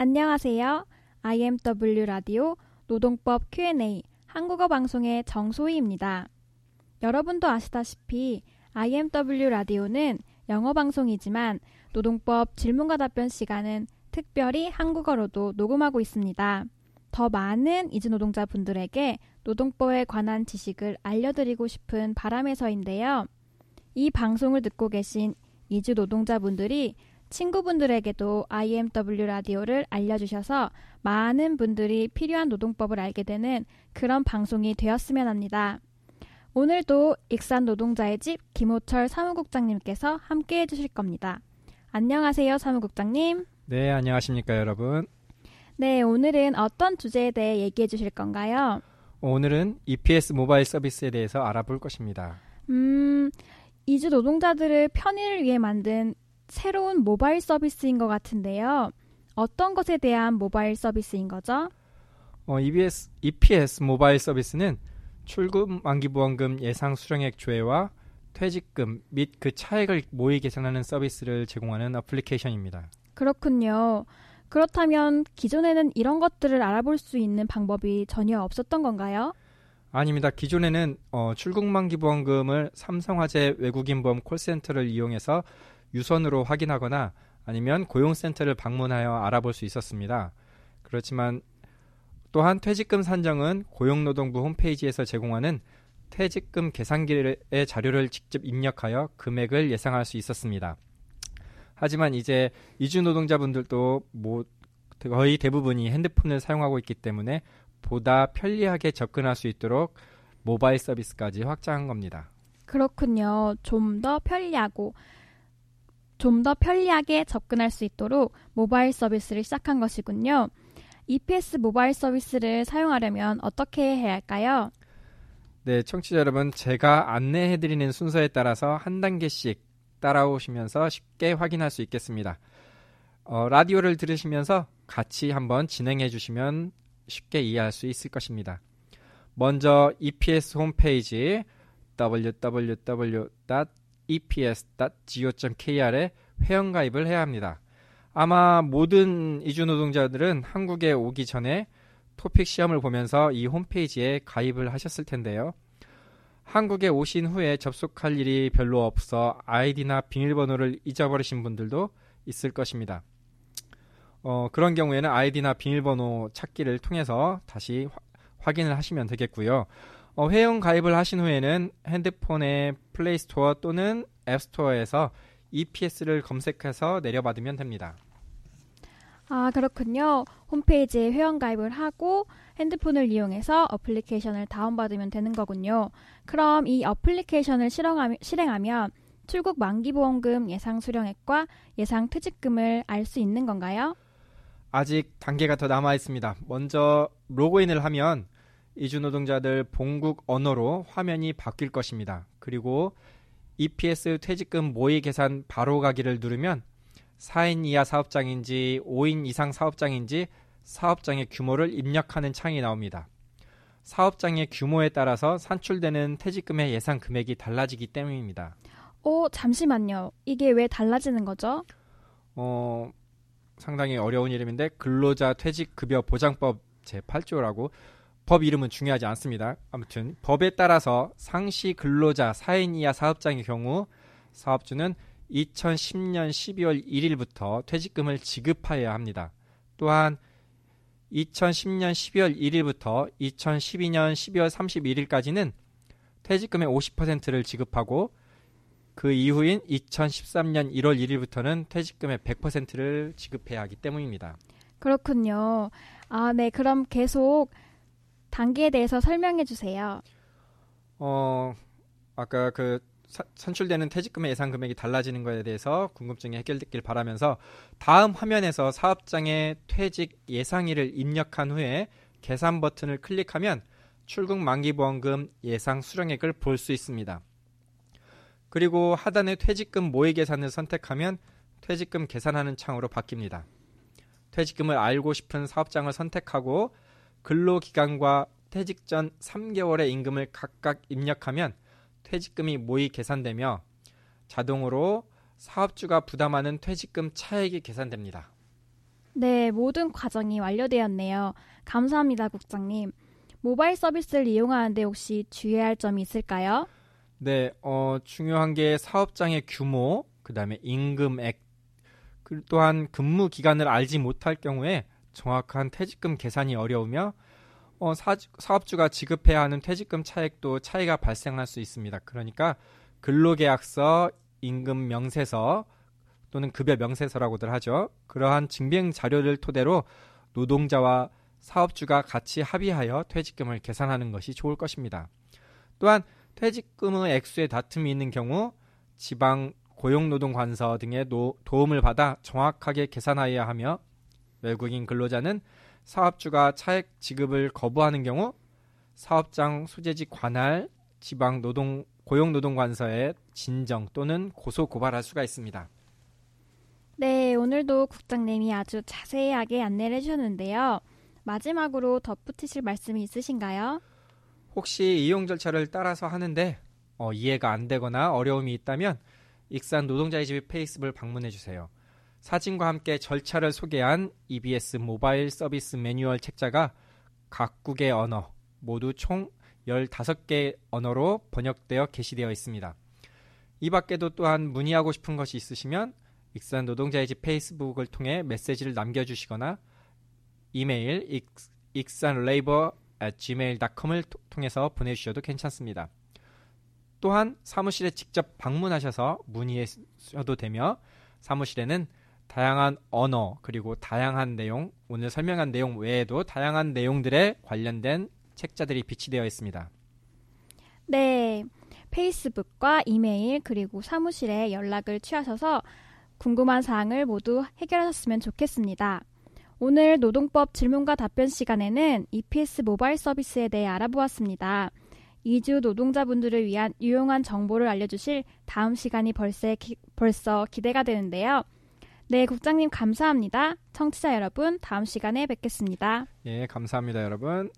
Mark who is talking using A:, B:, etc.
A: 안녕하세요. IMW 라디오 노동법 Q&A 한국어 방송의 정소희입니다. 여러분도 아시다시피 IMW 라디오는 영어 방송이지만 노동법 질문과 답변 시간은 특별히 한국어로도 녹음하고 있습니다. 더 많은 이주 노동자분들에게 노동법에 관한 지식을 알려드리고 싶은 바람에서인데요. 이 방송을 듣고 계신 이주 노동자분들이 친구분들에게도 IMW 라디오를 알려주셔서 많은 분들이 필요한 노동법을 알게 되는 그런 방송이 되었으면 합니다. 오늘도 익산 노동자의 집 김호철 사무국장님께서 함께 해주실 겁니다. 안녕하세요, 사무국장님.
B: 네, 안녕하십니까, 여러분.
A: 네, 오늘은 어떤 주제에 대해 얘기해 주실 건가요?
B: 오늘은 EPS 모바일 서비스에 대해서 알아볼 것입니다.
A: 음, 이주 노동자들을 편의를 위해 만든 새로운 모바일 서비스인 것 같은데요. 어떤 것에 대한 모바일 서비스인 거죠?
B: 어, EBS, EPS 모바일 서비스는 출금 만기보험금 예상 수령액 조회와 퇴직금 및 그 차액을 모의 계산하는 서비스를 제공하는 어플리케이션입니다.
A: 그렇군요. 그렇다면 기존에는 이런 것들을 알아볼 수 있는 방법이 전혀 없었던 건가요?
B: 아닙니다. 기존에는 어, 출국만기 보험금을 삼성화재 외국인 보험 콜센터를 이용해서 유선으로 확인하거나 아니면 고용센터를 방문하여 알아볼 수 있었습니다. 그렇지만 또한 퇴직금 산정은 고용노동부 홈페이지에서 제공하는 퇴직금 계산기의 자료를 직접 입력하여 금액을 예상할 수 있었습니다. 하지만 이제 이주 노동자분들도 뭐 거의 대부분이 핸드폰을 사용하고 있기 때문에 보다 편리하게 접근할 수 있도록 모바일 서비스까지 확장한 겁니다.
A: 그렇군요. 좀 더 편리하고 좀 더 편리하게 접근할 수 있도록 모바일 서비스를 시작한 것이군요. EPS 모바일 서비스를 사용하려면 어떻게 해야 할까요?
B: 네, 청취자 여러분, 제가 안내해드리는 순서에 따라서 한 단계씩 따라오시면서 쉽게 확인할 수 있겠습니다. 어, 라디오를 들으시면서 같이 한번 진행해 주시면 쉽게 이해할 수 있을 것입니다. 먼저 EPS 홈페이지 www.eps.go.kr에 회원가입을 해야 합니다. 아마 모든 이주 노동자들은 한국에 오기 전에 토픽 시험을 보면서 이 홈페이지에 가입을 하셨을 텐데요. 한국에 오신 후에 접속할 일이 별로 없어 아이디나 비밀번호를 잊어버리신 분들도 있을 것입니다. 어, 그런 경우에는 아이디나 비밀번호 찾기를 통해서 다시 화, 확인을 하시면 되겠고요. 어, 회원 가입을 하신 후에는 핸드폰의 플레이스토어 또는 앱스토어에서 EPS를 검색해서 내려받으면 됩니다.
A: 아, 그렇군요. 홈페이지에 회원 가입을 하고 핸드폰을 이용해서 어플리케이션을 다운받으면 되는 거군요. 그럼 이 어플리케이션을 실행하면 출국 만기 보험금 예상 수령액과 예상 퇴직금을 알 수 있는 건가요?
B: 아직 단계가 더 남아 있습니다. 먼저 로그인을 하면 이주 노동자들 본국 언어로 화면이 바뀔 것입니다. 그리고 EPS 퇴직금 모의 계산 바로 가기를 누르면 4인 이하 사업장인지 5인 이상 사업장인지 사업장의 규모를 입력하는 창이 나옵니다. 사업장의 규모에 따라서 산출되는 퇴직금의 예상 금액이 달라지기 때문입니다.
A: 어, 잠시만요. 이게 왜 달라지는 거죠?
B: 어, 상당히 어려운 이름인데 근로자 퇴직급여 보장법 제8조라고 법 이름은 중요하지 않습니다. 아무튼 법에 따라서 상시 근로자 4인 이하 사업장의 경우 사업주는 2010년 12월 1일부터 퇴직금을 지급하여야 합니다. 또한 2010년 12월 1일부터 2012년 12월 31일까지는 퇴직금의 50%를 지급하고 그 이후인 2013년 1월 1일부터는 퇴직금의 100%를 지급해야 하기 때문입니다.
A: 그렇군요. 아, 네. 그럼 계속 단계에 대해서 설명해 주세요.
B: 어, 아까 그 사, 산출되는 퇴직금의 예상 금액이 달라지는 것에 대해서 궁금증이 해결됐길 바라면서 다음 화면에서 사업장의 퇴직 예상일을 입력한 후에 계산 버튼을 클릭하면 출국 만기 보험금 예상 수령액을 볼 수 있습니다. 그리고 하단의 퇴직금 모의 계산을 선택하면 퇴직금 계산하는 창으로 바뀝니다. 퇴직금을 알고 싶은 사업장을 선택하고 근로기간과 퇴직 전 3개월의 임금을 각각 입력하면 퇴직금이 모의 계산되며 자동으로 사업주가 부담하는 퇴직금 차액이 계산됩니다.
A: 네, 모든 과정이 완료되었네요. 감사합니다, 국장님. 모바일 서비스를 이용하는데 혹시 주의할 점이 있을까요?
B: 네, 어, 중요한 게 사업장의 규모, 그 다음에 임금액, 그 또한 근무 기간을 알지 못할 경우에 정확한 퇴직금 계산이 어려우며 어, 사, 사업주가 지급해야 하는 퇴직금 차액도 차이가 발생할 수 있습니다. 그러니까 근로계약서, 임금 명세서 또는 급여 명세서라고들 하죠. 그러한 증빙 자료를 토대로 노동자와 사업주가 같이 합의하여 퇴직금을 계산하는 것이 좋을 것입니다. 또한 퇴직금의 액수에 다툼이 있는 경우 지방 고용노동관서 등의 노, 도움을 받아 정확하게 계산하여야 하며 외국인 근로자는 사업주가 차액 지급을 거부하는 경우 사업장 소재직 관할 지방 노동 고용노동관서에 진정 또는 고소 고발할 수가 있습니다.
A: 네, 오늘도 국장님이 아주 자세하게 안내를 해주셨는데요. 마지막으로 덧붙이실 말씀이 있으신가요?
B: 혹시 이용 절차를 따라서 하는데 어, 이해가 안 되거나 어려움이 있다면 익산 노동자의 집 페이스북을 방문해 주세요. 사진과 함께 절차를 소개한 EBS 모바일 서비스 매뉴얼 책자가 각국의 언어 모두 총 15개 언어로 번역되어 게시되어 있습니다. 이 밖에도 또한 문의하고 싶은 것이 있으시면 익산 노동자의 집 페이스북을 통해 메시지를 남겨주시거나 이메일 익산레이버 gmail.com을 통해서 보내주셔도 괜찮습니다. 또한 사무실에 직접 방문하셔서 문의하셔도 되며 사무실에는 다양한 언어 그리고 다양한 내용 오늘 설명한 내용 외에도 다양한 내용들에 관련된 책자들이 비치되어 있습니다.
A: 네. 페이스북과 이메일 그리고 사무실에 연락을 취하셔서 궁금한 사항을 모두 해결하셨으면 좋겠습니다. 오늘 노동법 질문과 답변 시간에는 EPS 모바일 서비스에 대해 알아보았습니다. 이주 노동자분들을 위한 유용한 정보를 알려주실 다음 시간이 벌써, 기, 벌써 기대가 되는데요. 네, 국장님 감사합니다. 청취자 여러분, 다음 시간에 뵙겠습니다.
B: 예, 감사합니다, 여러분.